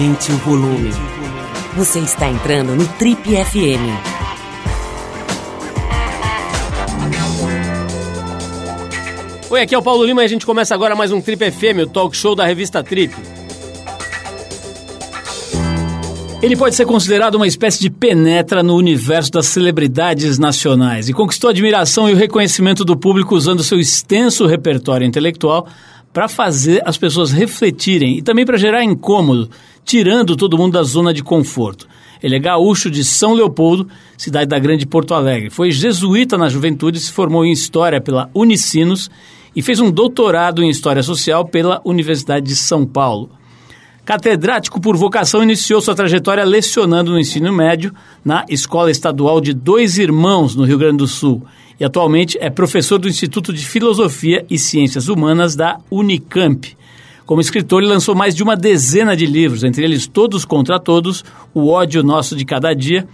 Aumente o volume. Você está entrando no Trip FM. Oi, aqui é o Paulo Lima e a gente começa agora mais um Trip FM, o talk show da revista Trip. Ele pode ser considerado uma espécie de penetra no universo das celebridades nacionais e conquistou a admiração e o reconhecimento do público usando seu extenso repertório intelectual para fazer as pessoas refletirem e também para gerar incômodo, tirando todo mundo da zona de conforto. Ele é gaúcho de São Leopoldo, cidade da Grande Porto Alegre. Foi jesuíta na juventude, se formou em História pela Unicinos e fez um doutorado em História Social pela Universidade de São Paulo. Catedrático por vocação, iniciou sua trajetória lecionando no ensino médio na Escola Estadual de Dois Irmãos, no Rio Grande do Sul. E atualmente é professor do Instituto de Filosofia e Ciências Humanas da Unicamp. Como escritor, ele lançou mais de uma dezena de livros, entre eles Todos contra Todos, O ódio nosso de cada dia,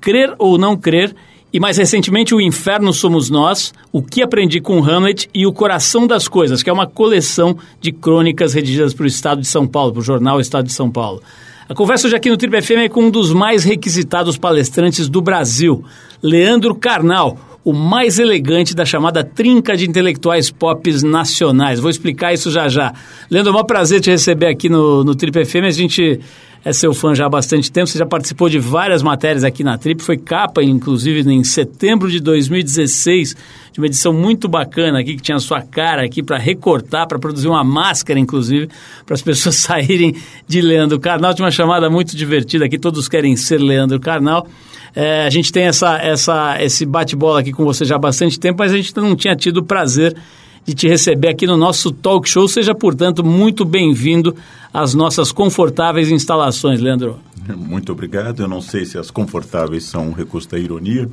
Crer ou não crer e mais recentemente, O Inferno Somos Nós, O que Aprendi com Hamlet e O Coração das Coisas, que é uma coleção de crônicas redigidas para o Estado de São Paulo, para o jornal Estado de São Paulo. A conversa hoje aqui no Triple FM é com um dos mais requisitados palestrantes do Brasil, Leandro Carnal, o mais elegante da chamada trinca de intelectuais pop nacionais. Vou explicar isso já já. Leandro, é um prazer te receber aqui no, no Triple FM. A gente é seu fã já há bastante tempo, você já participou de várias matérias aqui na Trip, foi capa, inclusive, em setembro de 2016, de uma edição muito bacana aqui, que tinha a sua cara aqui para recortar, para produzir uma máscara, inclusive, para as pessoas saírem de Leandro Carnal. Tinha uma chamada muito divertida aqui, todos querem ser Leandro Carnal. É, a gente tem essa, essa, esse bate-bola aqui com você já há bastante tempo, mas a gente não tinha tido o prazer de te receber aqui no nosso talk show. Seja, portanto, muito bem-vindo às nossas confortáveis instalações, Leandro. Muito obrigado. Eu não sei se as confortáveis são um recurso da ironia,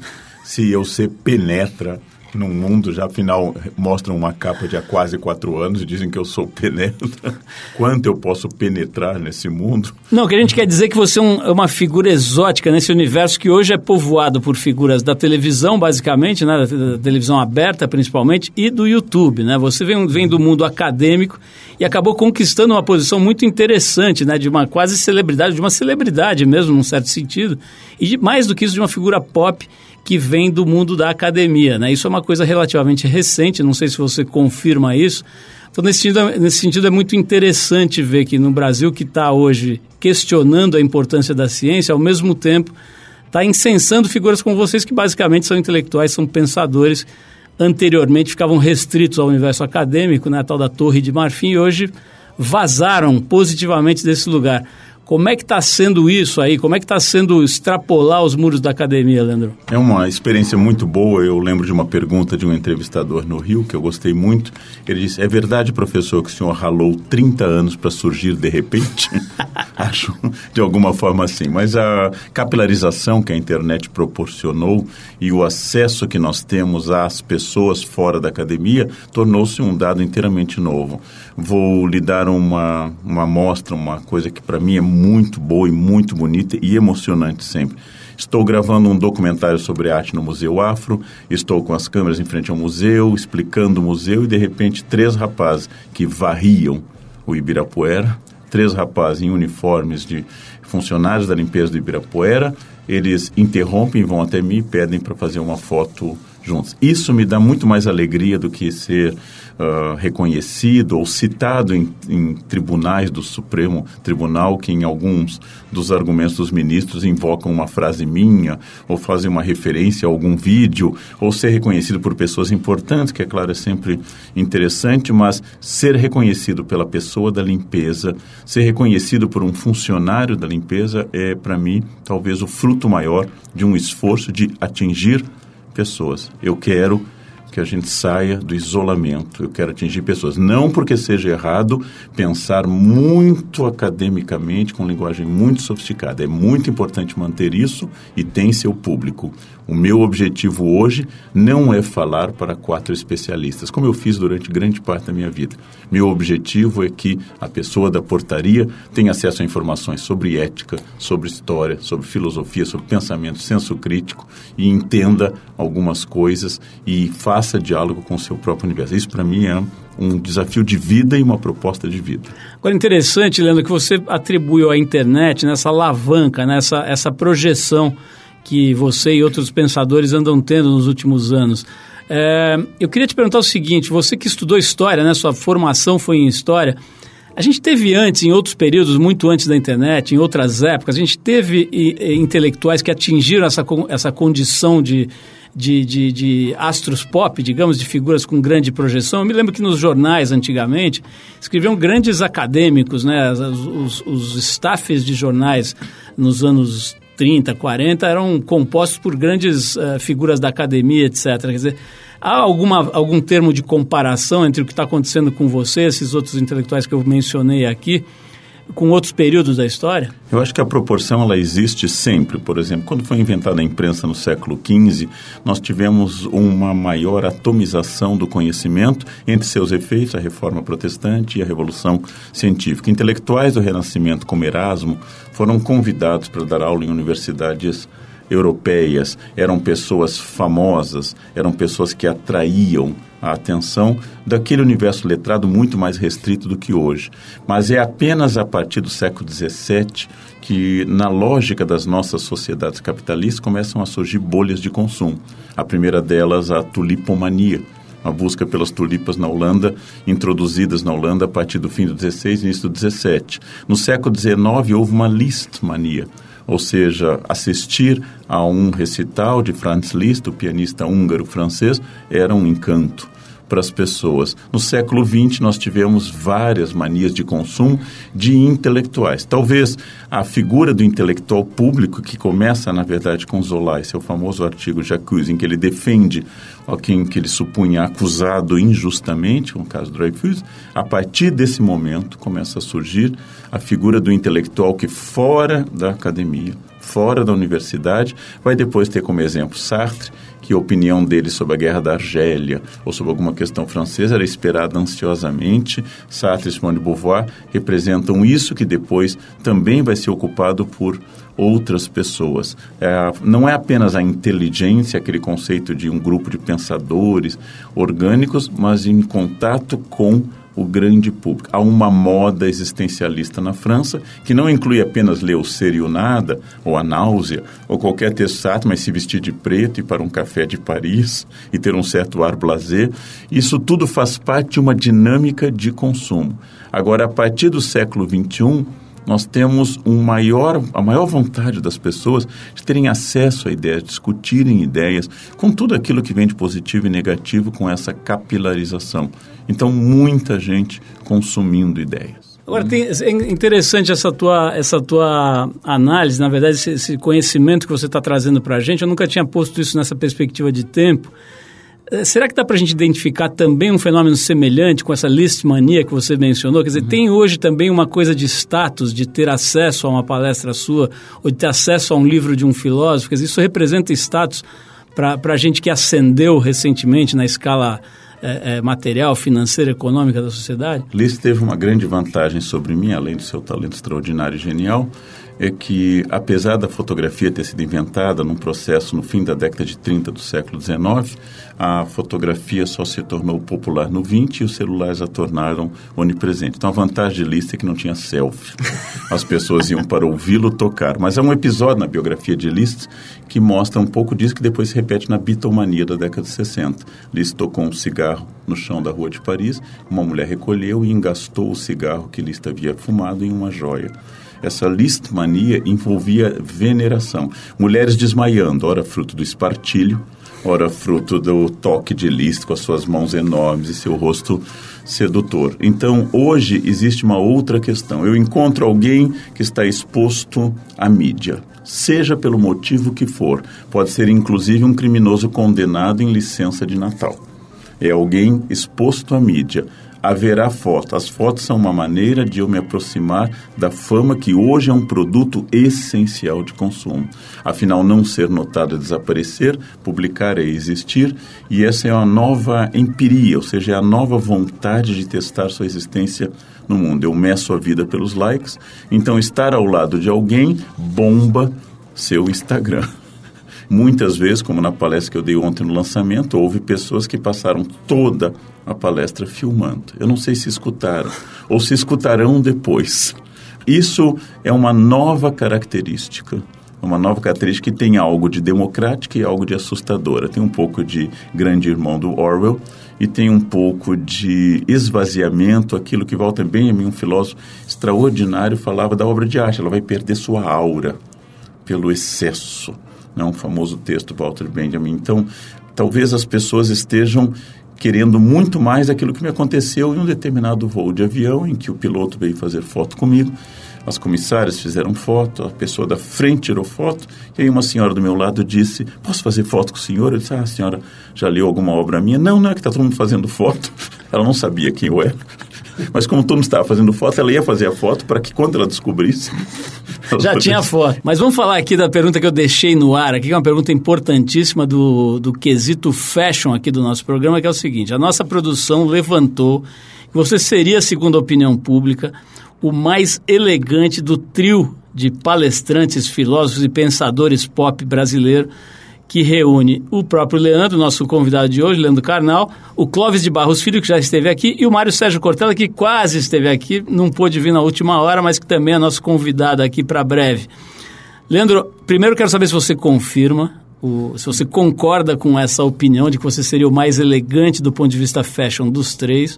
se eu ser penetra num mundo, já afinal mostram uma capa de há quase quatro anos e dizem que eu sou penetra. Quanto eu posso penetrar nesse mundo? Não, o que a gente quer dizer é que você é, um, é uma figura exótica nesse universo que hoje é povoado por figuras da televisão, basicamente, né, da, televisão aberta principalmente, e do YouTube. Né? Você vem, vem do mundo acadêmico e acabou conquistando uma posição muito interessante, né, de uma quase celebridade, de uma celebridade mesmo, num certo sentido, e de, mais do que isso, de uma figura pop que vem do mundo da academia. Né? Isso é uma coisa relativamente recente, não sei se você confirma isso. Então, nesse sentido, nesse sentido, é muito interessante ver que no Brasil, que está hoje questionando a importância da ciência, ao mesmo tempo está incensando figuras como vocês, que basicamente são intelectuais, são pensadores, anteriormente ficavam restritos ao universo acadêmico, né, a tal da Torre de Marfim, e hoje vazaram positivamente desse lugar. Como é que está sendo isso aí? Como é que está sendo extrapolar os muros da academia, Leandro? É uma experiência muito boa. Eu lembro de uma pergunta de um entrevistador no Rio, que eu gostei muito. Ele disse, é verdade, professor, que o senhor ralou 30 anos para surgir de repente? Acho de alguma forma assim. Mas a capilarização que a internet proporcionou e o acesso que nós temos às pessoas fora da academia tornou-se um dado inteiramente novo. Vou lhe dar uma, uma amostra, uma coisa que para mim é muito boa e muito bonita e emocionante sempre. Estou gravando um documentário sobre arte no Museu Afro, estou com as câmeras em frente ao museu, explicando o museu e de repente três rapazes que varriam o Ibirapuera, três rapazes em uniformes de funcionários da limpeza do Ibirapuera, eles interrompem, vão até mim e pedem para fazer uma foto juntos. Isso me dá muito mais alegria do que ser uh, reconhecido ou citado em, em, tribunais do Supremo Tribunal, que em alguns dos argumentos dos ministros invocam uma frase minha, ou fazem uma referência a algum vídeo, ou ser reconhecido por pessoas importantes, que é claro, é sempre interessante, mas ser reconhecido pela pessoa da limpeza, ser reconhecido por um funcionário da limpeza é, para mim, talvez o fruto maior de um esforço de atingir pessoas. Eu quero que a gente saia do isolamento. Eu quero atingir pessoas. Não porque seja errado pensar muito academicamente, com linguagem muito sofisticada. É muito importante manter isso e tem seu público. O meu objetivo hoje não é falar para quatro especialistas, como eu fiz durante grande parte da minha vida. Meu objetivo é que a pessoa da portaria tenha acesso a informações sobre ética, sobre história, sobre filosofia, sobre pensamento, senso crítico e entenda algumas coisas e faça diálogo com o seu próprio universo. Isso, para mim, é um desafio de vida e uma proposta de vida. Agora, interessante, Leandro, que você atribuiu à internet nessa alavanca, nessa essa projeção que você e outros pensadores andam tendo nos últimos anos. É, eu queria te perguntar o seguinte: você que estudou história, né, sua formação foi em história. A gente teve antes, em outros períodos, muito antes da internet, em outras épocas, a gente teve e, e, intelectuais que atingiram essa, essa condição de, de, de, de, astros pop, digamos, de figuras com grande projeção. Eu me lembro que nos jornais, antigamente, escreviam grandes acadêmicos, né? Os, os, os staffs de jornais nos anos 30, 40 eram compostos por grandes uh, figuras da academia, etc. Quer dizer, há alguma, algum termo de comparação entre o que está acontecendo com você, esses outros intelectuais que eu mencionei aqui, com outros períodos da história? Eu acho que a proporção ela existe sempre. Por exemplo, quando foi inventada a imprensa no século XV, nós tivemos uma maior atomização do conhecimento entre seus efeitos, a reforma protestante e a revolução científica. Intelectuais do Renascimento, como Erasmo, foram convidados para dar aula em universidades europeias, eram pessoas famosas, eram pessoas que atraíam a atenção daquele universo letrado muito mais restrito do que hoje. Mas é apenas a partir do século XVII que, na lógica das nossas sociedades capitalistas, começam a surgir bolhas de consumo. A primeira delas, a tulipomania, a busca pelas tulipas na Holanda, introduzidas na Holanda a partir do fim do XVI e início do XVII. No século XIX houve uma listmania, ou seja, assistir a um recital de Franz Liszt, o pianista húngaro-francês, era um encanto para as pessoas. No século XX, nós tivemos várias manias de consumo de intelectuais. Talvez a figura do intelectual público, que começa, na verdade, com Zola, esse é o famoso artigo Jacques, em que ele defende quem que ele supunha acusado injustamente, no caso Dreyfus, a partir desse momento começa a surgir a figura do intelectual que fora da academia, fora da universidade, vai depois ter como exemplo Sartre, que a opinião dele sobre a guerra da Argélia ou sobre alguma questão francesa era esperada ansiosamente. Sartre e Simone de Beauvoir representam isso que depois também vai ser ocupado por outras pessoas. É, não é apenas a inteligência, aquele conceito de um grupo de pensadores orgânicos, mas em contato com o grande público. Há uma moda existencialista na França que não inclui apenas ler o ser e o nada, ou a náusea, ou qualquer texto, mas se vestir de preto e para um café de Paris e ter um certo ar blazer. Isso tudo faz parte de uma dinâmica de consumo. Agora, a partir do século XXI, nós temos um maior, a maior vontade das pessoas de terem acesso a ideias, discutirem ideias, com tudo aquilo que vem de positivo e negativo, com essa capilarização. Então, muita gente consumindo ideias. Agora, tem, é interessante essa tua, essa tua análise, na verdade, esse, esse conhecimento que você está trazendo para a gente. Eu nunca tinha posto isso nessa perspectiva de tempo. Eh, será que dá para a gente identificar também um fenômeno semelhante com essa list mania que você mencionou? Quer dizer, uhum. tem hoje também uma coisa de status, de ter acesso a uma palestra sua, ou de ter acesso a um livro de um filósofo? Quer dizer, isso representa status para a gente que ascendeu recentemente na escala é, é, material, financeira, econômica da sociedade? Liszt teve uma grande vantagem sobre mim, além do seu talento extraordinário e genial, é que, apesar da fotografia ter sido inventada num processo no fim da década de 30 do século XIX, a fotografia só se tornou popular no 20 e os celulares a tornaram onipresente. Então, a vantagem de Liszt é que não tinha selfie. As pessoas iam para ouvi-lo tocar. Mas há um episódio na biografia de Liszt que mostra um pouco disso que depois se repete na Beatlemania da década de 60. Liszt tocou um cigarro no chão da rua de Paris, uma mulher recolheu e engastou o cigarro que Liszt havia fumado em uma joia essa listmania envolvia veneração. Mulheres desmaiando, ora fruto do espartilho, ora fruto do toque de Liszt com as suas mãos enormes e seu rosto sedutor. Então, hoje existe uma outra questão. Eu encontro alguém que está exposto à mídia, seja pelo motivo que for. Pode ser inclusive um criminoso condenado em licença de Natal. É alguém exposto à mídia haverá foto. As fotos são uma maneira de eu me aproximar da fama que hoje é um produto essencial de consumo. Afinal, não ser notado é desaparecer, publicar é existir, e essa é uma nova empiria, ou seja, é a nova vontade de testar sua existência no mundo. Eu meço a vida pelos likes, então estar ao lado de alguém bomba seu Instagram. Muitas vezes, como na palestra que eu dei ontem no lançamento, houve pessoas que passaram toda a palestra filmando. Eu não sei se escutaram ou se escutarão depois. Isso é uma nova característica uma nova característica que tem algo de democrática e algo de assustadora. Tem um pouco de grande irmão do Orwell e tem um pouco de esvaziamento, aquilo que Walter Benjamin, um filósofo extraordinário, falava da obra de arte. Ela vai perder sua aura pelo excesso. Né? Um famoso texto Walter Benjamin. Então, talvez as pessoas estejam querendo muito mais aquilo que me aconteceu em um determinado voo de avião, em que o piloto veio fazer foto comigo as comissárias fizeram foto, a pessoa da frente tirou foto, e aí uma senhora do meu lado disse, posso fazer foto com o senhor? Eu disse, ah, a senhora já leu alguma obra minha? Não, não, é que está todo mundo fazendo foto. Ela não sabia quem eu era. Mas como todo mundo estava fazendo foto, ela ia fazer a foto para que quando ela descobrisse... Ela Já tinha foto. Mas vamos falar aqui da pergunta que eu deixei no ar aqui, que é uma pergunta importantíssima do, do quesito fashion aqui do nosso programa, que é o seguinte. A nossa produção levantou que você seria, segundo a opinião pública, o mais elegante do trio de palestrantes, filósofos e pensadores pop brasileiro que reúne o próprio Leandro, nosso convidado de hoje, Leandro Carnal, o Clóvis de Barros Filho, que já esteve aqui, e o Mário Sérgio Cortella, que quase esteve aqui, não pôde vir na última hora, mas que também é nosso convidado aqui para breve. Leandro, primeiro quero saber se você confirma, o, se você concorda com essa opinião de que você seria o mais elegante do ponto de vista fashion dos três.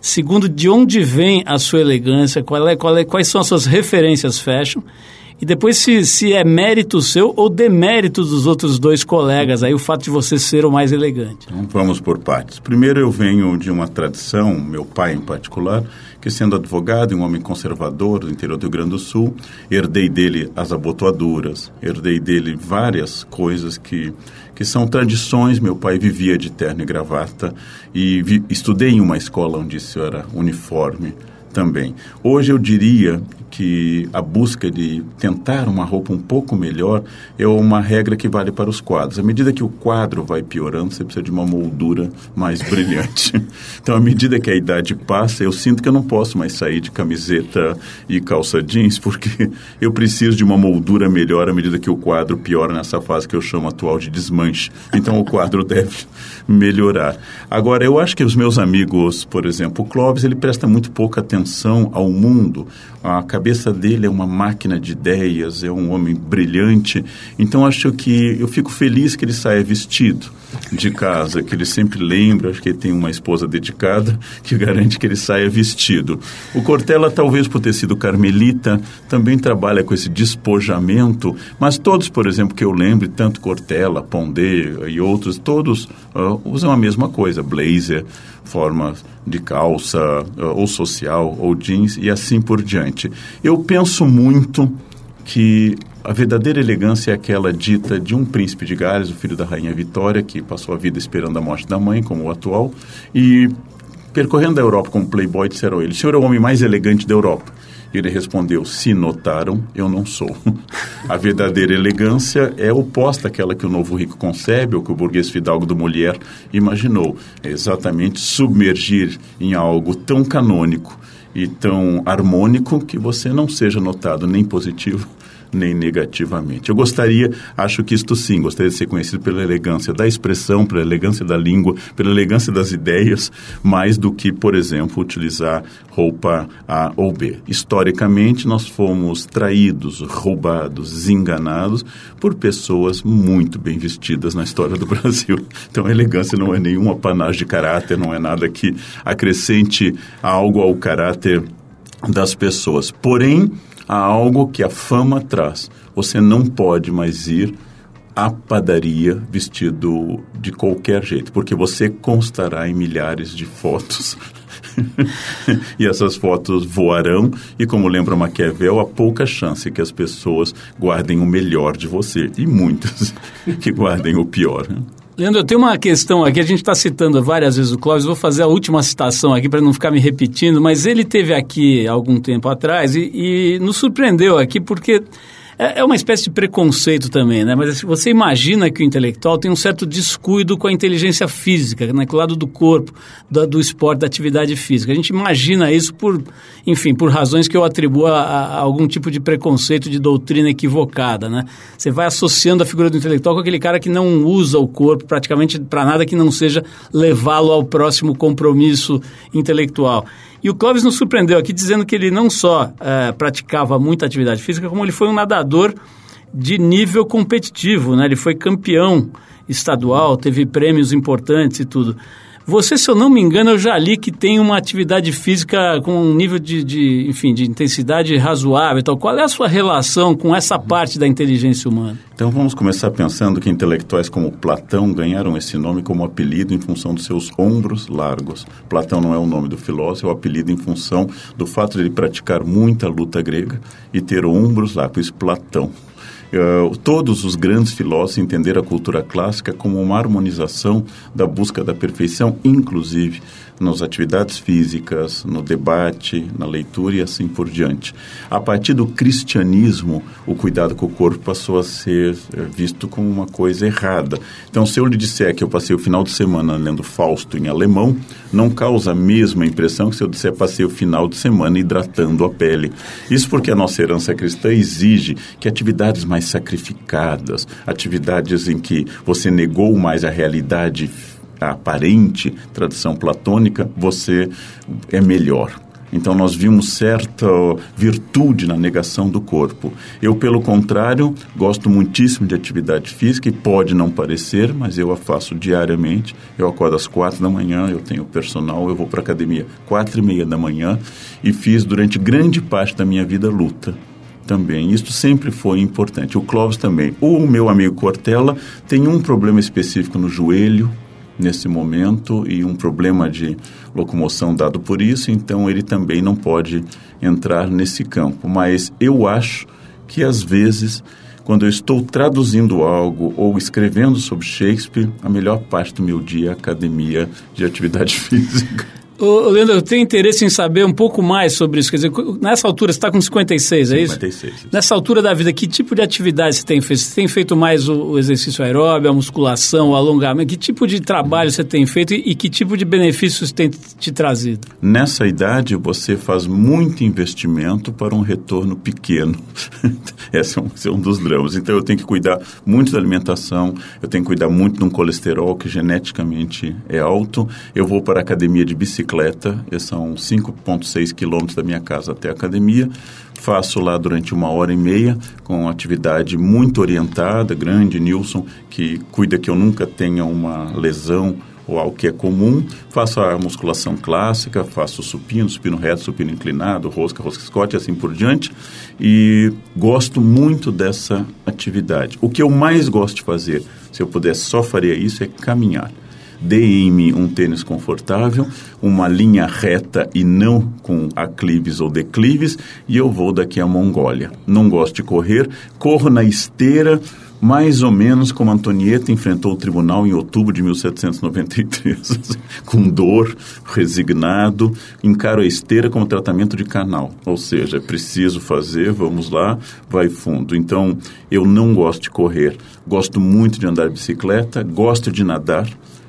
Segundo, de onde vem a sua elegância, qual é, qual é, quais são as suas referências fashion. E depois se, se é mérito seu ou demérito dos outros dois colegas, aí o fato de você ser o mais elegante. Então, vamos por partes. Primeiro eu venho de uma tradição, meu pai em particular, que sendo advogado um homem conservador do interior do Rio Grande do Sul, herdei dele as abotoaduras, herdei dele várias coisas que que são tradições. Meu pai vivia de terno e gravata e vi, estudei em uma escola onde isso era uniforme também. Hoje eu diria que a busca de tentar uma roupa um pouco melhor é uma regra que vale para os quadros. À medida que o quadro vai piorando, você precisa de uma moldura mais brilhante. então, à medida que a idade passa, eu sinto que eu não posso mais sair de camiseta e calça jeans, porque eu preciso de uma moldura melhor à medida que o quadro piora nessa fase que eu chamo atual de desmanche. Então, o quadro deve melhorar. Agora, eu acho que os meus amigos, por exemplo, o Clóvis, ele presta muito pouca atenção ao mundo. A cabeça dele é uma máquina de ideias, é um homem brilhante. Então acho que eu fico feliz que ele saia vestido de casa, que ele sempre lembra, acho que ele tem uma esposa dedicada que garante que ele saia vestido. O Cortella, talvez por ter sido carmelita, também trabalha com esse despojamento, mas todos, por exemplo, que eu lembre, tanto Cortella, Pondé e outros, todos uh, usam a mesma coisa, blazer, forma de calça, uh, ou social, ou jeans, e assim por diante. Eu penso muito que a verdadeira elegância é aquela dita de um príncipe de Gales, o filho da rainha Vitória, que passou a vida esperando a morte da mãe, como o atual, e percorrendo a Europa como playboy, disseram ele, o senhor é o homem mais elegante da Europa. Ele respondeu, se notaram, eu não sou. a verdadeira elegância é oposta àquela que o novo rico concebe, ou que o burguês fidalgo do Molière imaginou. É exatamente submergir em algo tão canônico e tão harmônico que você não seja notado nem positivo nem negativamente. Eu gostaria, acho que isto sim, gostaria de ser conhecido pela elegância da expressão, pela elegância da língua, pela elegância das ideias, mais do que, por exemplo, utilizar roupa A ou B. Historicamente, nós fomos traídos, roubados, enganados por pessoas muito bem vestidas na história do Brasil. Então, a elegância não é nenhuma panagem de caráter, não é nada que acrescente algo ao caráter das pessoas. Porém, há algo que a fama traz. Você não pode mais ir à padaria vestido de qualquer jeito, porque você constará em milhares de fotos. e essas fotos voarão, e como lembra Maquiavel, há pouca chance que as pessoas guardem o melhor de você, e muitas que guardem o pior. Né? Leandro, eu tenho uma questão aqui, a gente está citando várias vezes o Clóvis, vou fazer a última citação aqui para não ficar me repetindo, mas ele teve aqui algum tempo atrás e, e nos surpreendeu aqui porque É, é uma espécie de preconceito também, né? Mas você imagina que o intelectual tem um certo descuido com a inteligência física, né? com o lado do corpo, do, do esporte, da atividade física. A gente imagina isso por, enfim, por razões que eu atribuo a, a algum tipo de preconceito de doutrina equivocada, né? Você vai associando a figura do intelectual com aquele cara que não usa o corpo praticamente para nada que não seja levá-lo ao próximo compromisso intelectual. E o Clóvis nos surpreendeu aqui dizendo que ele não só é, praticava muita atividade física, como ele foi um nadador de nível competitivo, né? Ele foi campeão estadual, teve prêmios importantes e tudo. Você, se eu não me engano, eu já li que tem uma atividade física com um nível de, de enfim, de intensidade razoável e tal. Qual é a sua relação com essa parte da inteligência humana? Então vamos começar pensando que intelectuais como Platão ganharam esse nome como apelido em função dos seus ombros largos. Platão não é o nome do filósofo, é o apelido em função do fato de ele praticar muita luta grega e ter ombros largos. Platão. Uh, todos os grandes filósofos entenderam a cultura clássica como uma harmonização da busca da perfeição, inclusive nas atividades físicas, no debate, na leitura e assim por diante. A partir do cristianismo, o cuidado com o corpo passou a ser eh, visto como uma coisa errada. Então, se eu lhe disser que eu passei o final de semana lendo Fausto em alemão, não causa a mesma impressão que se eu disser passei o final de semana hidratando a pele. Isso porque a nossa herança cristã exige que atividades mais sacrificadas, atividades em que você negou mais a realidade a aparente tradição platônica, você é melhor. Então nós vimos certa virtude na negação do corpo. Eu, pelo contrário, gosto muitíssimo de atividade física e pode não parecer, mas eu a faço diariamente. Eu acordo às quatro da manhã, eu tenho personal, eu vou para academia quatro e meia da manhã e fiz durante grande parte da minha vida luta também. Isso sempre foi importante. O Clóvis também. O meu amigo Cortella tem um problema específico no joelho, nesse momento e um problema de locomoção dado por isso, então ele também não pode entrar nesse campo. Mas eu acho que às vezes, quando eu estou traduzindo algo ou escrevendo sobre Shakespeare, a melhor parte do meu dia é a academia de atividade física. Ô, Leandro, eu tenho interesse em saber um pouco mais sobre isso. Quer dizer, nessa altura, você está com 56, é isso? 56. Isso. Nessa altura da vida, que tipo de atividade você tem feito? Você tem feito mais o, o exercício aeróbio, a musculação, o alongamento? Que tipo de trabalho você tem feito e, e que tipo de benefícios tem te trazido? Nessa idade, você faz muito investimento para um retorno pequeno. esse, é um, esse é um dos dramas. Então, eu tenho que cuidar muito da alimentação, eu tenho que cuidar muito de um colesterol que geneticamente é alto. Eu vou para a academia de bicicleta bicicleta, são 5,6 quilômetros da minha casa até a academia. Faço lá durante uma hora e meia, com atividade muito orientada, grande, Nilson, que cuida que eu nunca tenha uma lesão ou algo que é comum. Faço a musculação clássica, faço supino, supino reto, supino inclinado, rosca, rosca Scott e assim por diante. E gosto muito dessa atividade. O que eu mais gosto de fazer, se eu pudesse só faria isso, é caminhar dê em mim um tênis confortável, uma linha reta e não com aclives ou declives, e eu vou daqui à Mongólia. Não gosto de correr, corro na esteira, mais ou menos como Antonieta enfrentou o tribunal em outubro de 1793, com dor, resignado, encaro a esteira como tratamento de canal, ou seja, preciso fazer, vamos lá, vai fundo. Então, eu não gosto de correr, gosto muito de andar de bicicleta, gosto de nadar,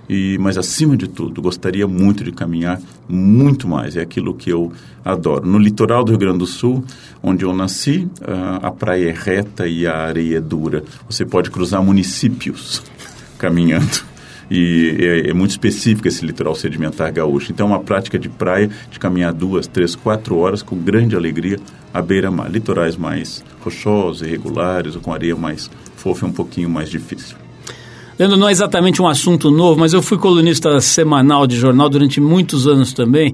e, mas, acima de tudo, gostaria muito de caminhar muito mais. É aquilo que eu adoro. No litoral do Rio Grande do Sul, onde eu nasci, a praia é reta e a areia é dura. Você pode cruzar municípios caminhando e é, é, muito específico esse litoral sedimentar gaúcho. Então, é uma prática de praia de caminhar duas, três, quatro horas com grande alegria à beira-mar. Litorais mais rochosos, irregulares, ou com areia mais fofa, é um pouquinho mais difícil. Leandro, não é exatamente um assunto novo, mas eu fui colunista semanal de jornal durante muitos anos também.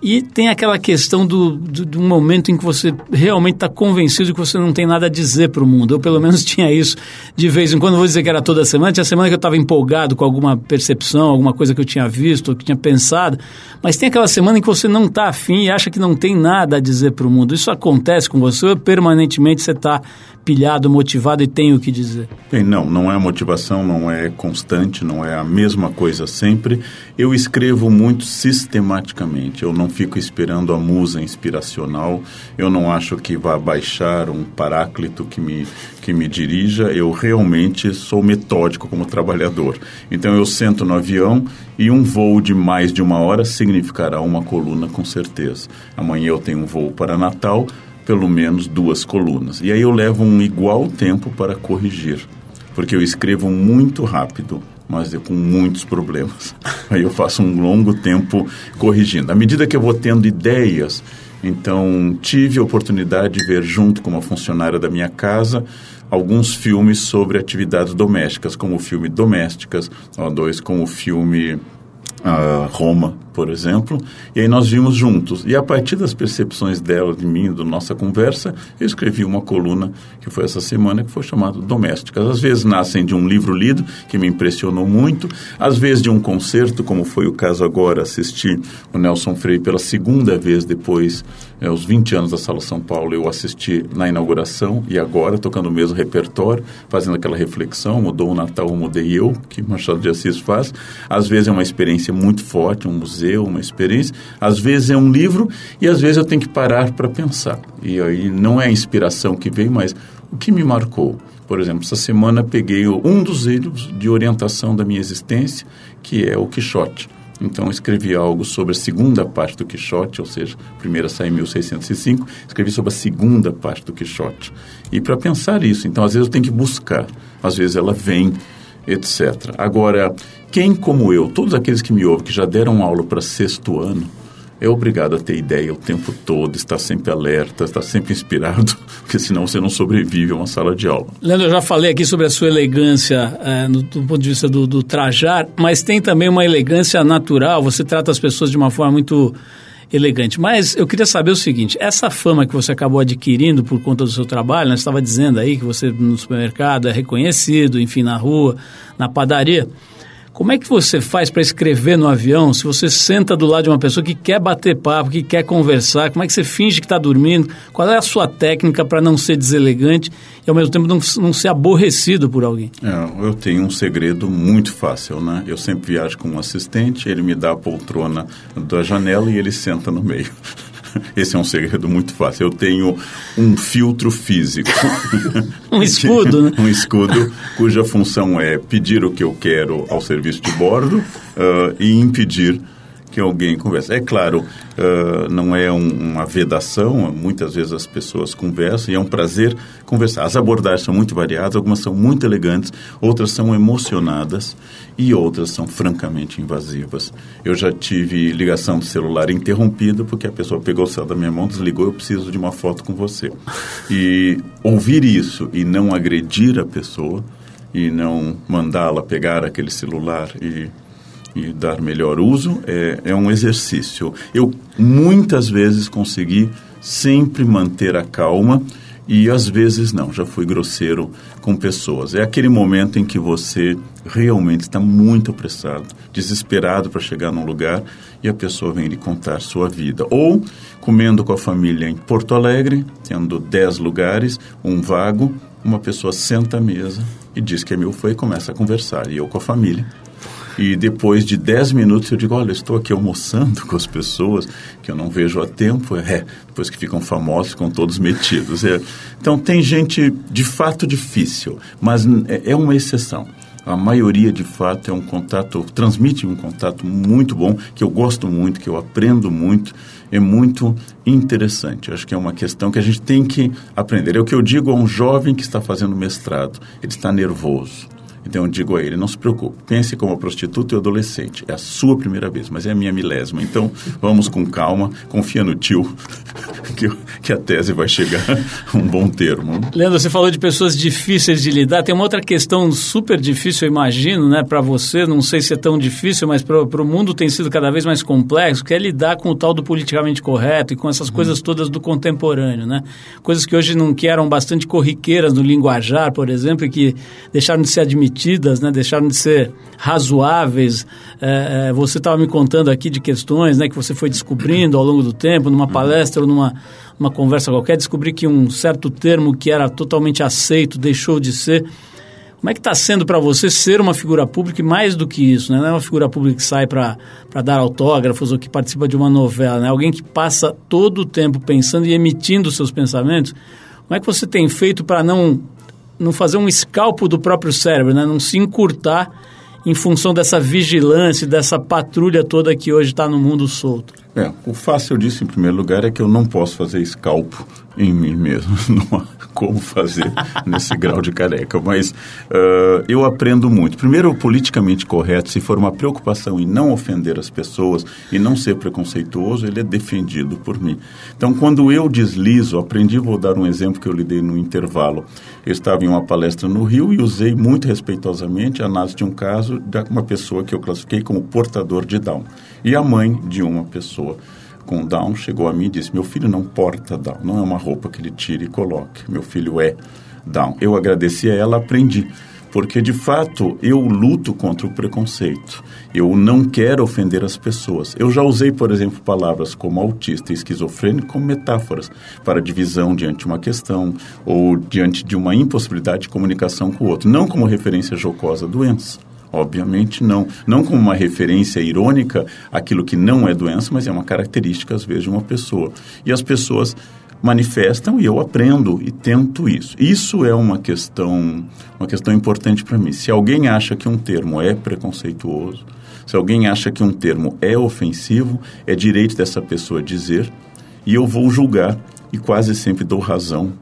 E tem aquela questão do, do, do momento em que você realmente está convencido de que você não tem nada a dizer para o mundo. Eu, pelo menos, tinha isso de vez em quando. Vou dizer que era toda semana. Tinha semana que eu estava empolgado com alguma percepção, alguma coisa que eu tinha visto, ou que tinha pensado. Mas tem aquela semana em que você não está afim e acha que não tem nada a dizer para o mundo. Isso acontece com você ou permanentemente você está pilhado, motivado e tem o que dizer? Bem, não, não é motivação, não é constante, não é a mesma coisa sempre. Eu escrevo muito sistematicamente, eu não fico esperando a musa inspiracional, eu não acho que vá baixar um paráclito que me, que me dirija, eu realmente sou metódico como trabalhador. Então eu sento no avião e um voo de mais de uma hora significará uma coluna com certeza. Amanhã eu tenho um voo para Natal, pelo menos duas colunas. E aí eu levo um igual tempo para corrigir, porque eu escrevo muito rápido, mas com muitos problemas. Aí eu faço um longo tempo corrigindo. À medida que eu vou tendo ideias, então tive a oportunidade de ver junto com uma funcionária da minha casa alguns filmes sobre atividades domésticas, como o filme Domésticas, ó, dois como o filme uh, Roma, por exemplo, e aí nós vimos juntos. E a partir das percepções dela, de mim, da nossa conversa, eu escrevi uma coluna que foi essa semana, que foi chamada Domésticas. Às vezes nascem de um livro lido, que me impressionou muito, às vezes de um concerto, como foi o caso agora, assisti o Nelson Freire pela segunda vez depois, é, os 20 anos da Sala São Paulo, eu assisti na inauguração e agora, tocando o mesmo repertório, fazendo aquela reflexão, mudou o Natal, mudei eu, que Machado de Assis faz. Às vezes é uma experiência muito forte, um museu uma experiência. Às vezes é um livro e às vezes eu tenho que parar para pensar. E aí não é a inspiração que vem, mas o que me marcou. Por exemplo, essa semana peguei um dos livros de orientação da minha existência, que é o Quixote. Então, escrevi algo sobre a segunda parte do Quixote, ou seja, a primeira saiu em 1605, escrevi sobre a segunda parte do Quixote. E para pensar isso, então, às vezes eu tenho que buscar, às vezes ela vem etc. Agora, quem como eu, todos aqueles que me ouvem, que já deram aula para sexto ano, é obrigado a ter ideia o tempo todo, estar sempre alerta, estar sempre inspirado, porque senão você não sobrevive a uma sala de aula. Leandro, eu já falei aqui sobre a sua elegância é, no, do ponto de vista do, do trajar, mas tem também uma elegância natural, você trata as pessoas de uma forma muito elegante. Mas eu queria saber o seguinte: essa fama que você acabou adquirindo por conta do seu trabalho, né, estava dizendo aí que você no supermercado é reconhecido, enfim, na rua, na padaria. Como é que você faz para escrever no avião se você senta do lado de uma pessoa que quer bater papo, que quer conversar? Como é que você finge que está dormindo? Qual é a sua técnica para não ser deselegante e ao mesmo tempo não, não ser aborrecido por alguém? É, eu tenho um segredo muito fácil, né? Eu sempre viajo com um assistente, ele me dá a poltrona da janela e ele senta no meio. Esse é um segredo muito fácil. Eu tenho um filtro físico. um escudo, né? um escudo cuja função é pedir o que eu quero ao serviço de bordo uh, e impedir que alguém converse. É claro, uh, não é um, uma vedação, muitas vezes as pessoas conversam e é um prazer conversar. As abordagens são muito variadas, algumas são muito elegantes, outras são emocionadas e outras são francamente invasivas. Eu já tive ligação do celular interrompida porque a pessoa pegou o celular da minha mão, desligou, eu preciso de uma foto com você. E ouvir isso e não agredir a pessoa e não mandá-la pegar aquele celular e e dar melhor uso é, é um exercício. Eu muitas vezes consegui sempre manter a calma e às vezes não, já fui grosseiro com pessoas. É aquele momento em que você realmente está muito apressado, desesperado para chegar num lugar e a pessoa vem lhe contar sua vida. Ou comendo com a família em Porto Alegre, tendo dez lugares, um vago, uma pessoa senta à mesa e diz que é meu foi e começa a conversar. E eu com a família e depois de 10 minutos eu digo, olha, estou aqui almoçando com as pessoas que eu não vejo há tempo. É, depois que ficam famosos, ficam todos metidos. É. Então tem gente de fato difícil, mas é, é uma exceção. A maioria, de fato, é um contato, transmite um contato muito bom, que eu gosto muito, que eu aprendo muito, é muito interessante. Acho que é uma questão que a gente tem que aprender. É o que eu digo a um jovem que está fazendo mestrado. Ele está nervoso então eu digo a ele, não se preocupe, pense como prostituta e adolescente. É a sua primeira vez, mas é a minha milésima. Então vamos com calma, confia no tio, que, que a tese vai chegar a um bom termo. Leandro, você falou de pessoas difíceis de lidar. Tem uma outra questão super difícil, eu imagino, né, para você, não sei se é tão difícil, mas para o mundo tem sido cada vez mais complexo, que é lidar com o tal do politicamente correto e com essas uhum. coisas todas do contemporâneo, né? Coisas que hoje não que eram bastante corriqueiras no linguajar, por exemplo, e que deixaram de ser admitidas repetidas, né, deixaram de ser razoáveis. É, é, você estava me contando aqui de questões né, que você foi descobrindo ao longo do tempo, numa palestra ou numa, uma conversa qualquer, descobrir que um certo termo que era totalmente aceito deixou de ser. Como é que está sendo para você ser uma figura pública e mais do que isso, né? Não é uma figura pública que sai para dar autógrafos ou que participa de uma novela, né? Alguém que passa todo o tempo pensando e emitindo seus pensamentos. Como é que você tem feito para não, não fazer um escalpo do próprio cérebro, né? Não se encurtar em função dessa vigilância, dessa patrulha toda que hoje está no mundo solto? É, o fácil eu disse em primeiro lugar é que eu não posso fazer escalpo em mim mesmo. Não há como fazer nesse grau de careca. Mas uh, eu aprendo muito. Primeiro, o politicamente correto, se for uma preocupação em não ofender as pessoas e não ser preconceituoso, ele é defendido por mim. Então, quando eu deslizo, aprendi, vou dar um exemplo que eu lhe dei no intervalo. Eu estava em uma palestra no Rio e usei muito respeitosamente a análise de um caso de uma pessoa que eu classifiquei como portador de Down e a mãe de uma pessoa com Down chegou a mim e disse: Meu filho não porta Down, não é uma roupa que ele tire e coloque. Meu filho é Down. Eu agradeci a ela, aprendi. Porque de fato eu luto contra o preconceito. Eu não quero ofender as pessoas. Eu já usei, por exemplo, palavras como autista e esquizofrênico como metáforas para divisão diante de uma questão ou diante de uma impossibilidade de comunicação com o outro, não como referência jocosa à doença. Obviamente não. Não como uma referência irônica aquilo que não é doença, mas é uma característica, às vezes, de uma pessoa. E as pessoas manifestam e eu aprendo e tento isso. Isso é uma questão, uma questão importante para mim. Se alguém acha que um termo é preconceituoso, se alguém acha que um termo é ofensivo, é direito dessa pessoa dizer e eu vou julgar e quase sempre dou razão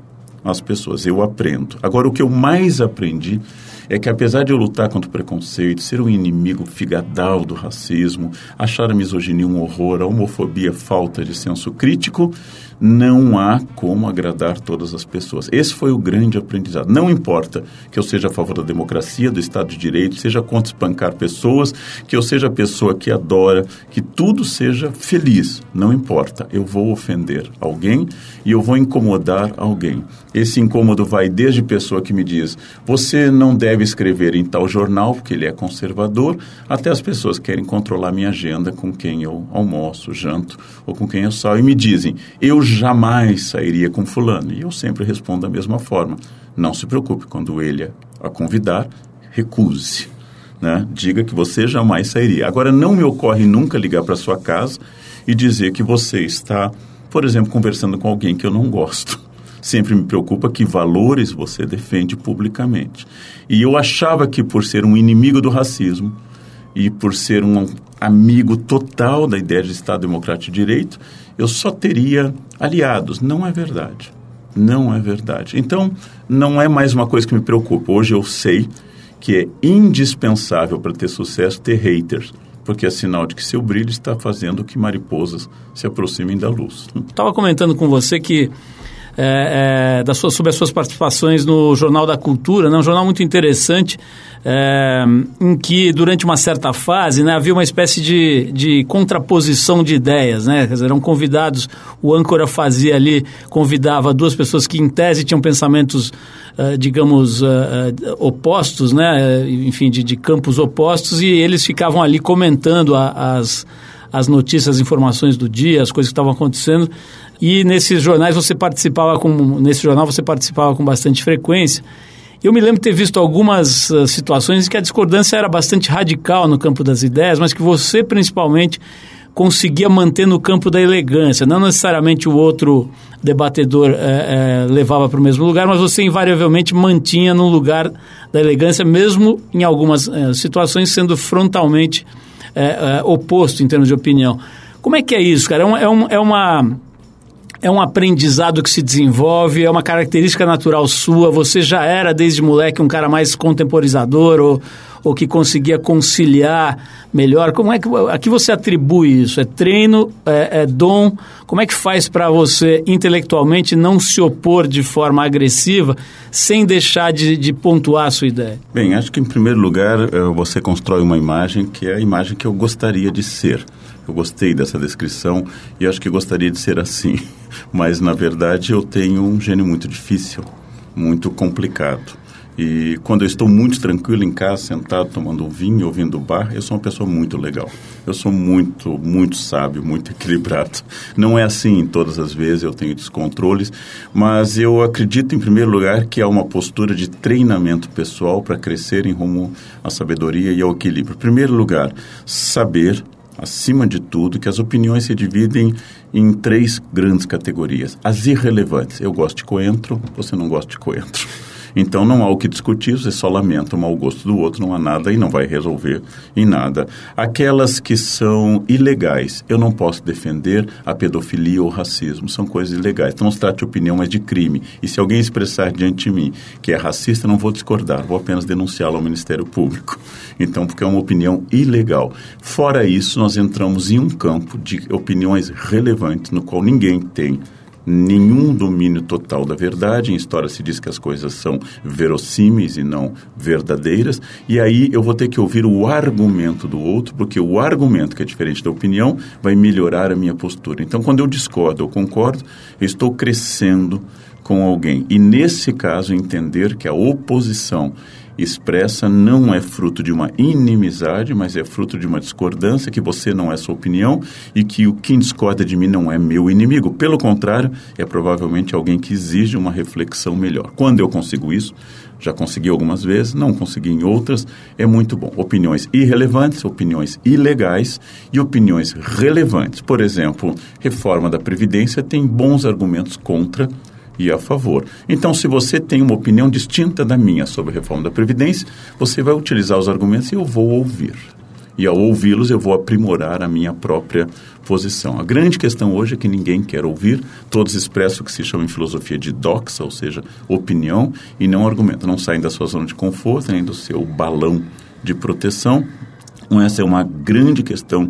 às pessoas. Eu aprendo. Agora, o que eu mais aprendi é que apesar de eu lutar contra o preconceito, ser um inimigo figadal do racismo, achar a misoginia um horror, a homofobia falta de senso crítico, não há como agradar todas as pessoas. Esse foi o grande aprendizado. Não importa que eu seja a favor da democracia, do Estado de Direito, seja contra espancar pessoas, que eu seja a pessoa que adora, que tudo seja feliz. Não importa. Eu vou ofender alguém e eu vou incomodar alguém. Esse incômodo vai desde pessoa que me diz: você não deve escrever em tal jornal porque ele é conservador, até as pessoas que querem controlar minha agenda com quem eu almoço, janto ou com quem eu saio e me dizem: eu jamais sairia com fulano. E eu sempre respondo da mesma forma. Não se preocupe, quando ele a convidar, recuse. Né? Diga que você jamais sairia. Agora, não me ocorre nunca ligar para sua casa e dizer que você está, por exemplo, conversando com alguém que eu não gosto. Sempre me preocupa que valores você defende publicamente. E eu achava que por ser um inimigo do racismo e por ser um amigo total da ideia de Estado Democrático de Direito, eu só teria aliados. Não é verdade. Não é verdade. Então, não é mais uma coisa que me preocupa. Hoje eu sei que é indispensável para ter sucesso ter haters, porque é sinal de que seu brilho está fazendo que mariposas se aproximem da luz. Estava comentando com você que é, é, das suas, sobre as suas participações no Jornal da Cultura, né? um jornal muito interessante, é, em que durante uma certa fase né, havia uma espécie de, de contraposição de ideias, né? Dizer, eram convidados, o âncora fazia ali, convidava duas pessoas que em tese tinham pensamentos, uh, digamos, uh, uh, opostos, né? enfim, de, de, campos opostos, e eles ficavam ali comentando a, as as notícias, as informações do dia, as coisas que estavam acontecendo. E nesses jornais você participava com nesse jornal você participava com bastante frequência. Eu me lembro ter visto algumas uh, situações em que a discordância era bastante radical no campo das ideias, mas que você principalmente conseguia manter no campo da elegância. Não necessariamente o outro debatedor é, é, levava para o mesmo lugar, mas você invariavelmente mantinha no lugar da elegância, mesmo em algumas é, situações sendo frontalmente oposto em termos de opinião. Como é que é isso, cara? É, um, é, um, é uma é um aprendizado que se desenvolve, é uma característica natural sua. Você já era, desde moleque, um cara mais contemporizador ou, ou que conseguia conciliar melhor. Como é que a que você atribui isso? É treino? É, é dom? Como é que faz para você, intelectualmente, não se opor de forma agressiva sem deixar de, de pontuar a sua ideia? Bem, acho que, em primeiro lugar, eh, você constrói uma imagem que é a imagem que eu gostaria de ser. Eu gostei dessa descrição e acho que gostaria de ser assim. Mas, na verdade, eu tenho um gênio muito difícil, muito complicado. E quando eu estou muito tranquilo em casa, sentado, tomando um vinho, ouvindo bar, eu sou uma pessoa muito legal. Eu sou muito, muito sábio, muito equilibrado. Não é assim todas as vezes, eu tenho descontroles, mas eu acredito, em primeiro lugar, que há uma postura de treinamento pessoal para crescer em rumo à sabedoria e ao equilíbrio. Em primeiro lugar, saber acima de tudo, que as opiniões se dividem em três grandes categorias. As irrelevantes. Eu gosto de coentro, você não gosta de coentro. Então não há o que discutir, você só lamenta o mau gosto do outro, não há nada e não vai resolver em nada. Aquelas que são ilegais, eu não posso defender a pedofilia ou o racismo, são coisas ilegais. Então não se trata de opinião, mas de crime. E se alguém expressar diante de mim que é racista, não vou discordar, vou apenas denunciá-lo ao Ministério Público. Então, porque é uma opinião ilegal. Fora isso, nós entramos em um campo de opiniões relevantes no qual ninguém tem nenhum domínio total da verdade. Em história se diz que as coisas são verossímeis e não verdadeiras. E aí eu vou ter que ouvir o argumento do outro, porque o argumento, que é diferente da opinião, vai melhorar a minha postura. Então, quando eu discordo ou concordo, eu estou crescendo com alguém. E nesse caso, entender que a oposição expressa não é fruto de uma inimizade, mas é fruto de uma discordância, que você não é sua opinião e que o quem discorda de mim não é meu inimigo. Pelo contrário, é provavelmente alguém que exige uma reflexão melhor. Quando eu consigo isso, já consegui algumas vezes, não consegui em outras, é muito bom. Opiniões irrelevantes, opiniões ilegais e opiniões relevantes. Por exemplo, reforma da Previdência tem bons argumentos contra e a favor. Então, se você tem uma opinião distinta da minha sobre a reforma da Previdência, você vai utilizar os argumentos e eu vou ouvir. E ao ouvi-los, eu vou aprimorar a minha própria posição. A grande questão hoje é que ninguém quer ouvir, todos expressam o que se chama em filosofia de doxa, ou seja, opinião, e não argumentam, não saem da sua zona de conforto, nem do seu balão de proteção. Então, essa é uma grande questão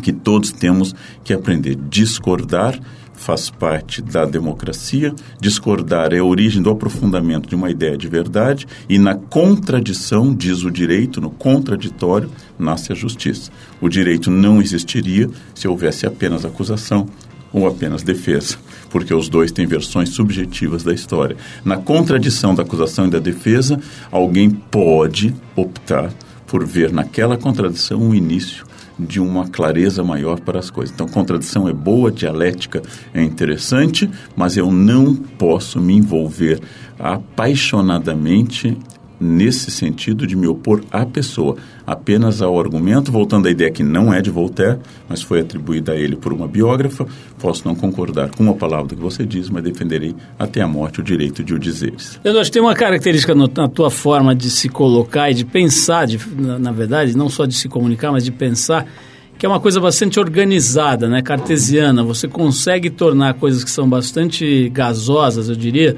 que todos temos que aprender. Discordar faz parte da democracia. Discordar é a origem do aprofundamento de uma ideia de verdade e na contradição, diz o direito, no contraditório, nasce a justiça. O direito não existiria se houvesse apenas acusação ou apenas defesa, porque os dois têm versões subjetivas da história. Na contradição da acusação e da defesa, alguém pode optar por ver naquela contradição um início de uma clareza maior para as coisas. Então, contradição é boa, dialética é interessante, mas eu não posso me envolver apaixonadamente nesse sentido de me opor à pessoa, apenas ao argumento, voltando à ideia que não é de Voltaire, mas foi atribuída a ele por uma biógrafa, posso não concordar com uma palavra que você diz, mas defenderei até a morte o direito de o dizeres. Que tem uma característica no, na tua forma de se colocar e de pensar, de, na, na verdade, não só de se comunicar, mas de pensar, que é uma coisa bastante organizada, né, cartesiana. Você consegue tornar coisas que são bastante gasosas, eu diria,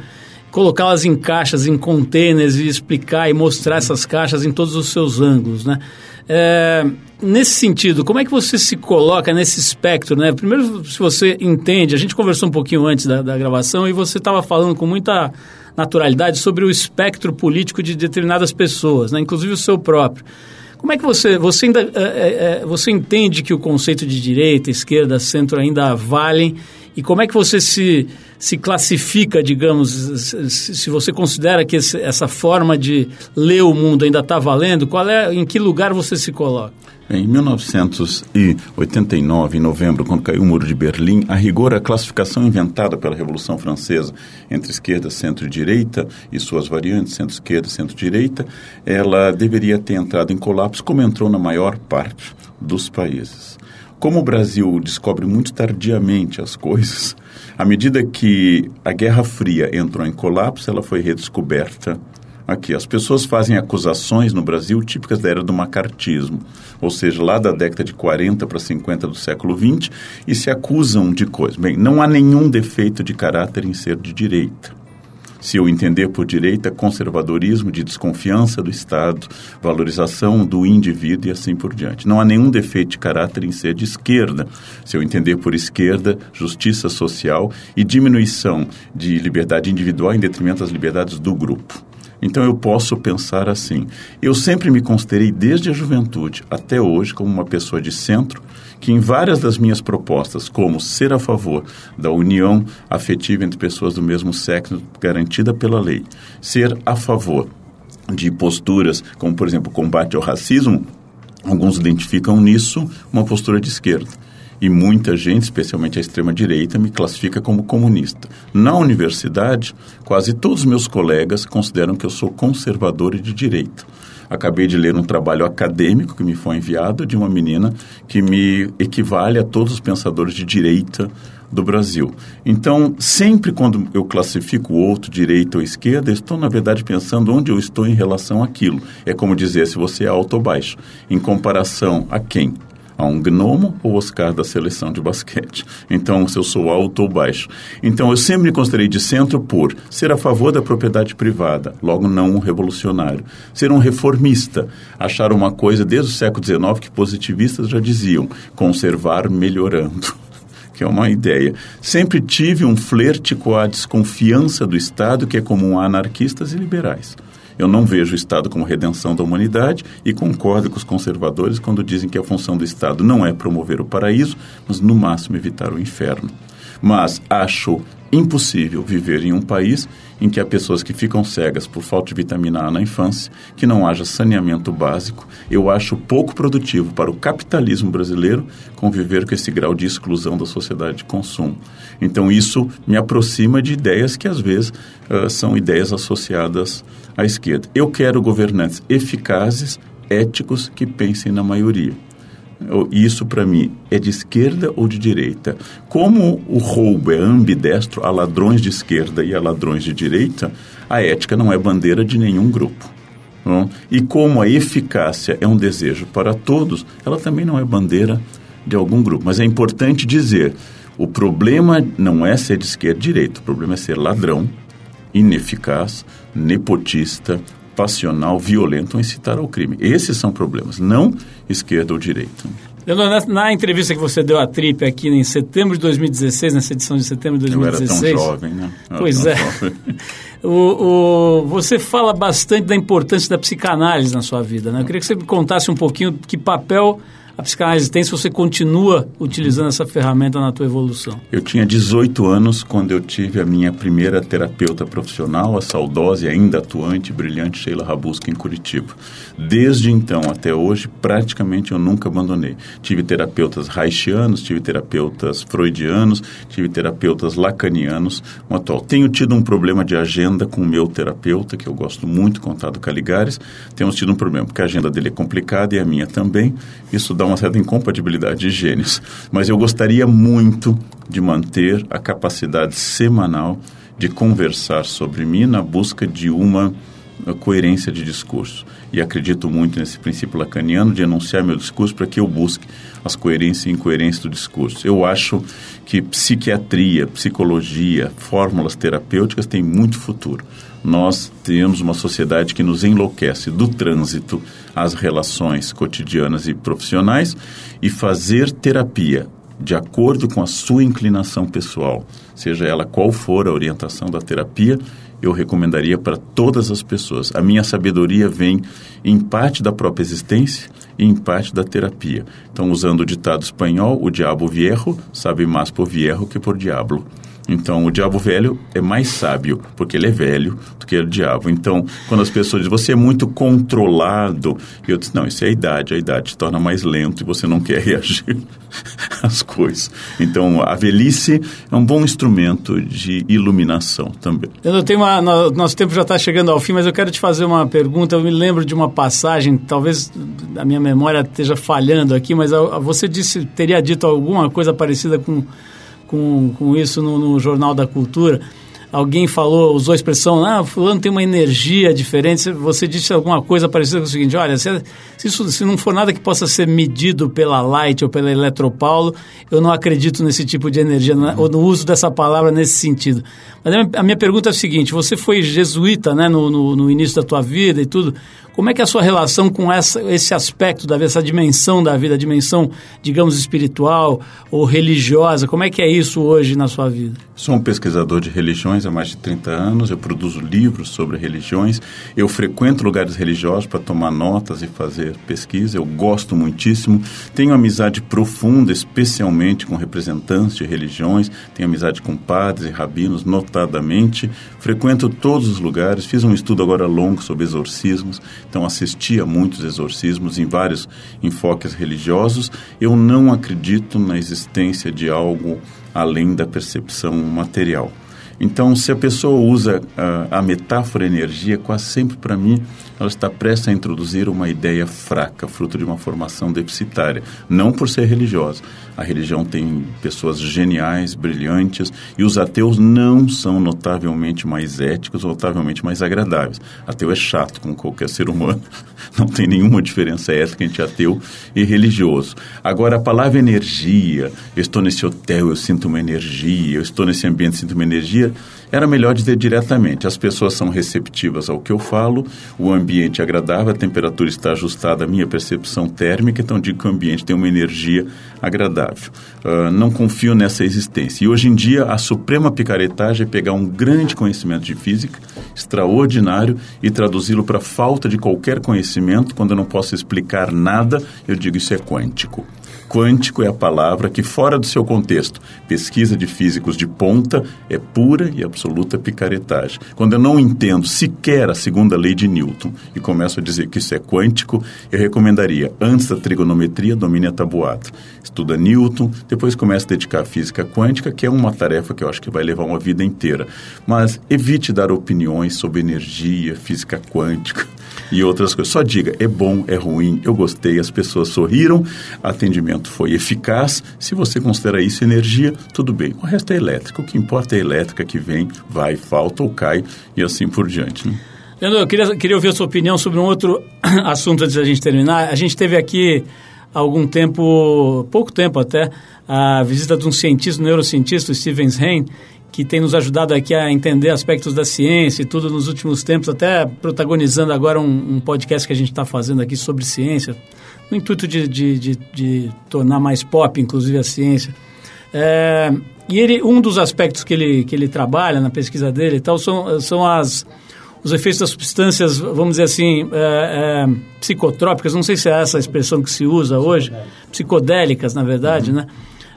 colocá-las em caixas, em containers e explicar e mostrar essas caixas em todos os seus ângulos, né? É, nesse sentido, como é que você se coloca nesse espectro, né? Primeiro, se você entende, a gente conversou um pouquinho antes da, da gravação e você estava falando com muita naturalidade sobre o espectro político de determinadas pessoas, né? inclusive o seu próprio. Como é que você, você ainda, é, é, é você entende que o conceito de direita, esquerda, centro ainda valem e como é que você se, se classifica, digamos, se você considera que esse, essa forma de ler o mundo ainda está valendo? Qual é, em que lugar você se coloca? Em 1989, em novembro, quando caiu o Muro de Berlim, a rigor a classificação inventada pela Revolução Francesa entre esquerda, centro e direita e suas variantes, centro-esquerda centro-direita, ela deveria ter entrado em colapso, como entrou na maior parte dos países. Como o Brasil descobre muito tardiamente as coisas, à medida que a Guerra Fria entrou em colapso, ela foi redescoberta aqui. As pessoas fazem acusações no Brasil típicas da era do macartismo, ou seja, lá da década de 40 para 50 do século 20, e se acusam de coisas. Bem, não há nenhum defeito de caráter em ser de direita se eu entender por direita, conservadorismo de desconfiança do Estado, valorização do indivíduo e assim por diante. Não há nenhum defeito de caráter em ser de esquerda, se eu entender por esquerda, justiça social e diminuição de liberdade individual em detrimento das liberdades do grupo. Então eu posso pensar assim. Eu sempre me considerei desde a juventude até hoje como uma pessoa de centro que em várias das minhas propostas, como ser a favor da união afetiva entre pessoas do mesmo sexo garantida pela lei, ser a favor de posturas, como por exemplo combate ao racismo, alguns identificam nisso uma postura de esquerda. E muita gente, especialmente a extrema-direita, me classifica como comunista. Na universidade, quase todos os meus colegas consideram que eu sou conservador e de direita. Acabei de ler um trabalho acadêmico que me foi enviado de uma menina que me equivale a todos os pensadores de direita do Brasil. Então, sempre quando eu classifico o outro, direita ou esquerda, estou, na verdade, pensando onde eu estou em relação àquilo. É como dizer se você é alto ou baixo. Em comparação a quem? A um gnomo ou Oscar da seleção de basquete. Então, se eu sou alto ou baixo. Então, eu sempre me considerei de centro por ser a favor da propriedade privada, logo não um revolucionário. Ser um reformista, achar uma coisa desde o século XIX que positivistas já diziam, conservar melhorando que é uma ideia. Sempre tive um flerte com a desconfiança do Estado que é comum a anarquistas e liberais. Eu não vejo o Estado como redenção da humanidade e concordo com os conservadores quando dizem que a função do Estado não é promover o paraíso, mas no máximo evitar o inferno. Mas acho impossível viver em um país em que há pessoas que ficam cegas por falta de vitamina A na infância, que não haja saneamento básico. Eu acho pouco produtivo para o capitalismo brasileiro conviver com esse grau de exclusão da sociedade de consumo. Então, isso me aproxima de ideias que, às vezes, uh, são ideias associadas à esquerda. Eu quero governantes eficazes, éticos, que pensem na maioria. Isso, para mim, é de esquerda ou de direita? Como o roubo é ambidestro a ladrões de esquerda e a ladrões de direita, a ética não é bandeira de nenhum grupo. Não? E como a eficácia é um desejo para todos, ela também não é bandeira de algum grupo. Mas é importante dizer: o problema não é ser de esquerda ou direita, o problema é ser ladrão, ineficaz, nepotista, passional, violento ou incitar ao crime. Esses são problemas, não esquerda ou direita. Leonardo, na, na, entrevista que você deu à Trip aqui em setembro de 2016, nessa edição de setembro de 2016... Eu era tão jovem, né? pois é. o, o, você fala bastante da importância da psicanálise na sua vida, né? Eu queria que você me contasse um pouquinho que papel a psicanálise tem se você continua utilizando essa ferramenta na tua evolução? Eu tinha 18 anos quando eu tive a minha primeira terapeuta profissional, a saudosa e ainda atuante, brilhante Sheila Rabuska, em Curitiba. Desde então até hoje, praticamente eu nunca abandonei. Tive terapeutas haitianos, tive terapeutas freudianos, tive terapeutas lacanianos, um atual. Tenho tido um problema de agenda com o meu terapeuta, que eu gosto muito, Contado Caligares. Temos tido um problema, porque a agenda dele é complicada e a minha também. Isso dá uma certa incompatibilidade de gênios. Mas eu gostaria muito de manter a capacidade semanal de conversar sobre mim na busca de uma coerência de discurso. E acredito muito nesse princípio lacaniano de enunciar meu discurso para que eu busque as coerências e incoerências do discurso. Eu acho que psiquiatria, psicologia, fórmulas terapêuticas têm muito futuro. Nós temos uma sociedade que nos enlouquece do trânsito às relações cotidianas e profissionais e fazer terapia de acordo com a sua inclinação pessoal, seja ela qual for a orientação da terapia, eu recomendaria para todas as pessoas. A minha sabedoria vem em parte da própria existência e em parte da terapia. Então, usando o ditado espanhol, o diabo viejo sabe mais por viejo que por diablo. Então, o diabo velho é mais sábio, porque ele é velho, do que o diabo. Então, quando as pessoas dizem, você é muito controlado, eu disse, não, isso é a idade, a idade te torna mais lento e você não quer reagir às coisas. Então, a velhice é um bom instrumento de iluminação também. Eu tenho uma, nosso tempo já está chegando ao fim, mas eu quero te fazer uma pergunta. Eu me lembro de uma passagem, talvez a minha memória esteja falhando aqui, mas você disse, teria dito alguma coisa parecida com com, com isso no, no Jornal da Cultura. Alguém falou, usou a expressão, ah, fulano tem uma energia diferente. Você disse alguma coisa parecida com o seguinte, olha, se, se, isso, se não for nada que possa ser medido pela Light ou pela Eletropaulo, eu não acredito nesse tipo de energia, uhum. ou no uso dessa palavra nesse sentido. Mas a minha pergunta é a seguinte, você foi jesuíta né, no, no, no início da tua vida e tudo, como é que é a sua relação com essa, esse aspecto da vida, essa dimensão da vida, a dimensão, digamos, espiritual ou religiosa? Como é que é isso hoje na sua vida? Sou um pesquisador de religiões há mais de 30 anos, eu produzo livros sobre religiões, eu frequento lugares religiosos para tomar notas e fazer pesquisa, eu gosto muitíssimo, tenho amizade profunda, especialmente com representantes de religiões, tenho amizade com padres e rabinos, notadamente, frequento todos os lugares, fiz um estudo agora longo sobre exorcismos, então assisti a muitos exorcismos em vários enfoques religiosos, eu não acredito na existência de algo além da percepção material. Então, se a pessoa usa uh, a metáfora energia, quase sempre para mim ela está prestes a introduzir uma ideia fraca, fruto de uma formação deficitária, não por ser religiosa. A religião tem pessoas geniais, brilhantes, e os ateus não são notavelmente mais éticos, notavelmente mais agradáveis. Ateu é chato, como qualquer ser humano, não tem nenhuma diferença ética entre ateu e religioso. Agora, a palavra energia, eu estou nesse hotel, eu sinto uma energia, eu estou nesse ambiente, sinto uma energia, era melhor dizer diretamente. As pessoas são receptivas ao que eu falo, o ambiente é agradável, a temperatura está ajustada à minha percepção térmica, então digo que o ambiente tem uma energia agradável. Uh, não confio nessa existência. E hoje em dia, a suprema picaretagem é pegar um grande conhecimento de física, extraordinário, e traduzi-lo para falta de qualquer conhecimento. Quando eu não posso explicar nada, eu digo isso é quântico. Quântico é a palavra que, fora do seu contexto, pesquisa de físicos de ponta, é pura e absoluta picaretagem. Quando eu não entendo sequer a segunda lei de Newton e começo a dizer que isso é quântico, eu recomendaria, antes da trigonometria, domine a tabuada. Estuda Newton, depois começa a dedicar a física quântica, que é uma tarefa que eu acho que vai levar uma vida inteira. Mas evite dar opiniões sobre energia, física quântica e outras coisas. Só diga, é bom, é ruim, eu gostei, as pessoas sorriram, atendimento foi eficaz. Se você considera isso energia, tudo bem. O resto é elétrico. O que importa é a elétrica que vem, vai, falta ou cai e assim por diante. Né? Leandro, eu queria, queria ouvir a sua opinião sobre um outro assunto antes da gente terminar. A gente teve aqui há algum tempo, pouco tempo até, a visita de um cientista, um neurocientista, o Stevens Hain, que tem nos ajudado aqui a entender aspectos da ciência e tudo nos últimos tempos, até protagonizando agora um, um podcast que a gente está fazendo aqui sobre ciência, no intuito de, de, de, de, tornar mais pop, inclusive, a ciência. É, e ele, um dos aspectos que ele, que ele trabalha na pesquisa dele e tal são, são as, os efeitos das substâncias, vamos dizer assim, é, é, psicotrópicas, não sei se é essa a expressão que se usa hoje, psicodélicas, na verdade, uhum. né?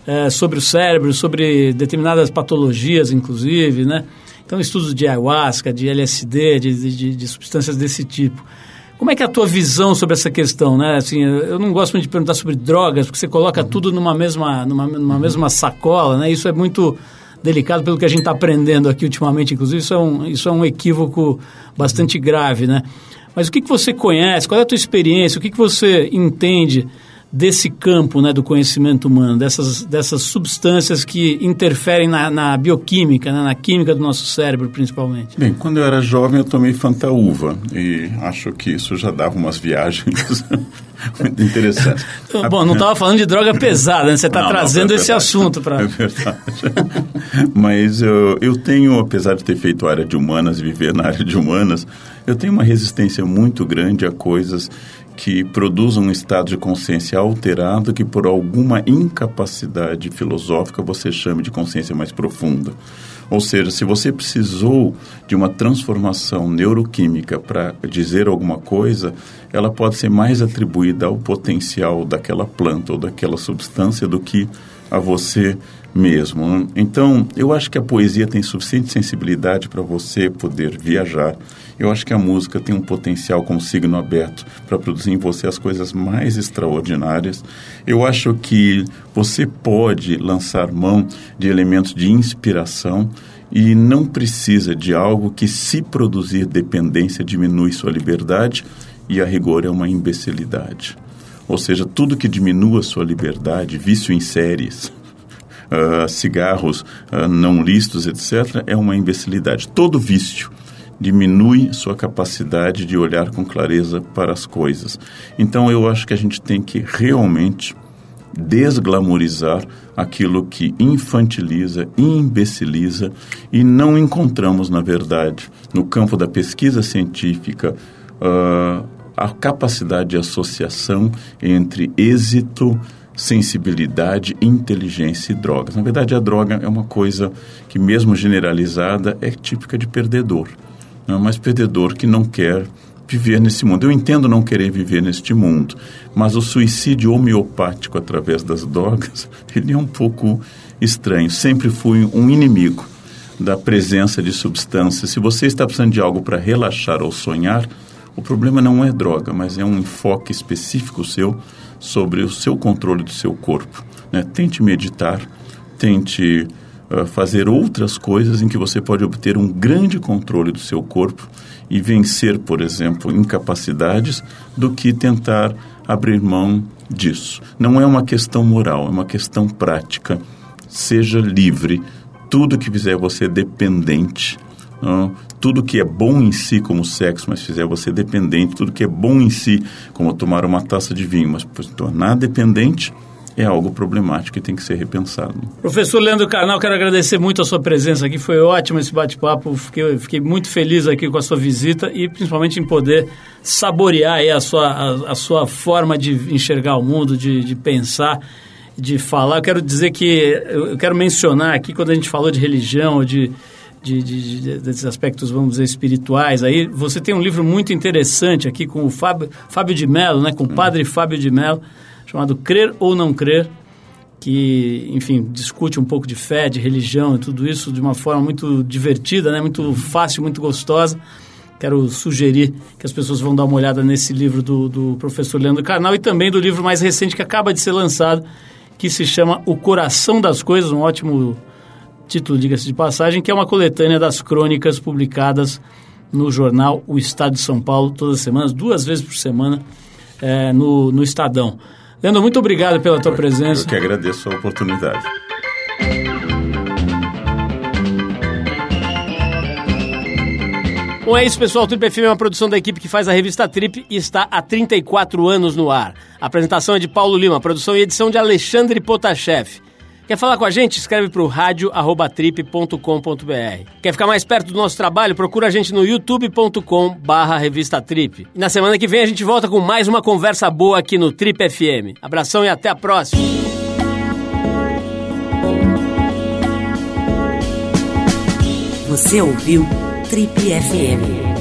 É, sobre o cérebro, sobre determinadas patologias, inclusive, né? Então, estudos de ayahuasca, de LSD, de, de, de, substâncias desse tipo. Como é que é a tua visão sobre essa questão, né? Assim, eu não gosto muito de perguntar sobre drogas, porque você coloca uhum. tudo numa mesma, numa, numa uhum. mesma sacola, né? Isso é muito delicado pelo que a gente está aprendendo aqui ultimamente, inclusive isso é um, isso é um equívoco bastante grave, né? Mas o que, que você conhece, qual é a tua experiência, o que, que você entende desse campo né, do conhecimento humano, dessas, dessas substâncias que interferem na, na bioquímica, né, na química do nosso cérebro, principalmente? Bem, quando eu era jovem eu tomei fantaúva e acho que isso já dava umas viagens muito interessantes. Bom, não estava falando de droga pesada, né? você está trazendo não, é esse assunto para... É verdade. Mas eu, eu tenho, apesar de ter feito área de humanas e viver na área de humanas, eu tenho uma resistência muito grande a coisas que produzam um estado de consciência alterado que por alguma incapacidade filosófica você chame de consciência mais profunda. Ou seja, se você precisou de uma transformação neuroquímica para dizer alguma coisa, ela pode ser mais atribuída ao potencial daquela planta ou daquela substância do que a você mesmo. Então, eu acho que a poesia tem suficiente sensibilidade para você poder viajar. Eu acho que a música tem um potencial como signo aberto para produzir em você as coisas mais extraordinárias. Eu acho que você pode lançar mão de elementos de inspiração e não precisa de algo que, se produzir dependência, diminui sua liberdade e a rigor é uma imbecilidade. Ou seja, tudo que diminua sua liberdade, vício em séries, uh, cigarros uh, não listos, etc., é uma imbecilidade. Todo vício diminui sua capacidade de olhar com clareza para as coisas. Então eu acho que a gente tem que realmente desglamorizar aquilo que infantiliza, imbeciliza e não encontramos, na verdade, no campo da pesquisa científica, uh, a capacidade de associação entre êxito, sensibilidade, inteligência e drogas. Na verdade, a droga é uma coisa que, mesmo generalizada, é típica de perdedor. Não é mais perdedor que não quer viver nesse mundo. Eu entendo não querer viver neste mundo, mas o suicídio homeopático através das drogas, ele é um pouco estranho. Sempre fui um inimigo da presença de substâncias. Se você está precisando de algo para relaxar ou sonhar, o problema não é droga, mas é um enfoque específico seu sobre o seu controle do seu corpo. Né? Tente meditar, tente uh, fazer outras coisas em que você pode obter um grande controle do seu corpo e vencer, por exemplo, incapacidades, do que tentar abrir mão disso. Não é uma questão moral, é uma questão prática. Seja livre. Tudo que fizer você dependente não? Tudo que é bom em si, como sexo, mas fizer você dependente, tudo que é bom em si, como tomar uma taça de vinho, mas tornar dependente, é algo problemático e tem que ser repensado. Professor Leandro Carnal, quero agradecer muito a sua presença aqui. Foi ótimo esse bate-papo. Fiquei, fiquei muito feliz aqui com a sua visita e principalmente em poder saborear a, sua, a, a, sua forma de enxergar o mundo, de, de pensar, de falar. Eu quero dizer que, eu quero mencionar aqui, quando a gente falou de religião, de de, de, de, desses aspectos, vamos dizer, espirituais. Aí você tem um livro muito interessante aqui com o Fábio, Fábio de Mello, né, com o padre Fábio de Mello, chamado Crer ou Não Crer, que, enfim, discute um pouco de fé, de religião e tudo isso de uma forma muito divertida, né, muito fácil, muito gostosa. Quero sugerir que as pessoas vão dar uma olhada nesse livro do, do professor Leandro Carnal e também do livro mais recente que acaba de ser lançado, que se chama O Coração das Coisas, um ótimo título, diga-se de passagem, que é uma coletânea das crônicas publicadas no jornal O Estado de São Paulo, todas as semanas, duas vezes por semana, é, no, no Estadão. Leandro, muito obrigado pela tua presença. Eu que agradeço a oportunidade. Bom, é isso, pessoal. O Trip FM é uma produção da equipe que faz a revista Trip e está há 34 anos no ar. A apresentação é de Paulo Lima, produção e edição de Alexandre Potashev. Quer falar com a gente? Escreve para o rádio@trip.com.br. Quer ficar mais perto do nosso trabalho? Procura a gente no youtube.com/barra revista Trip. E na semana que vem a gente volta com mais uma conversa boa aqui no Trip FM. Abração e até a próxima. Você ouviu Trip FM.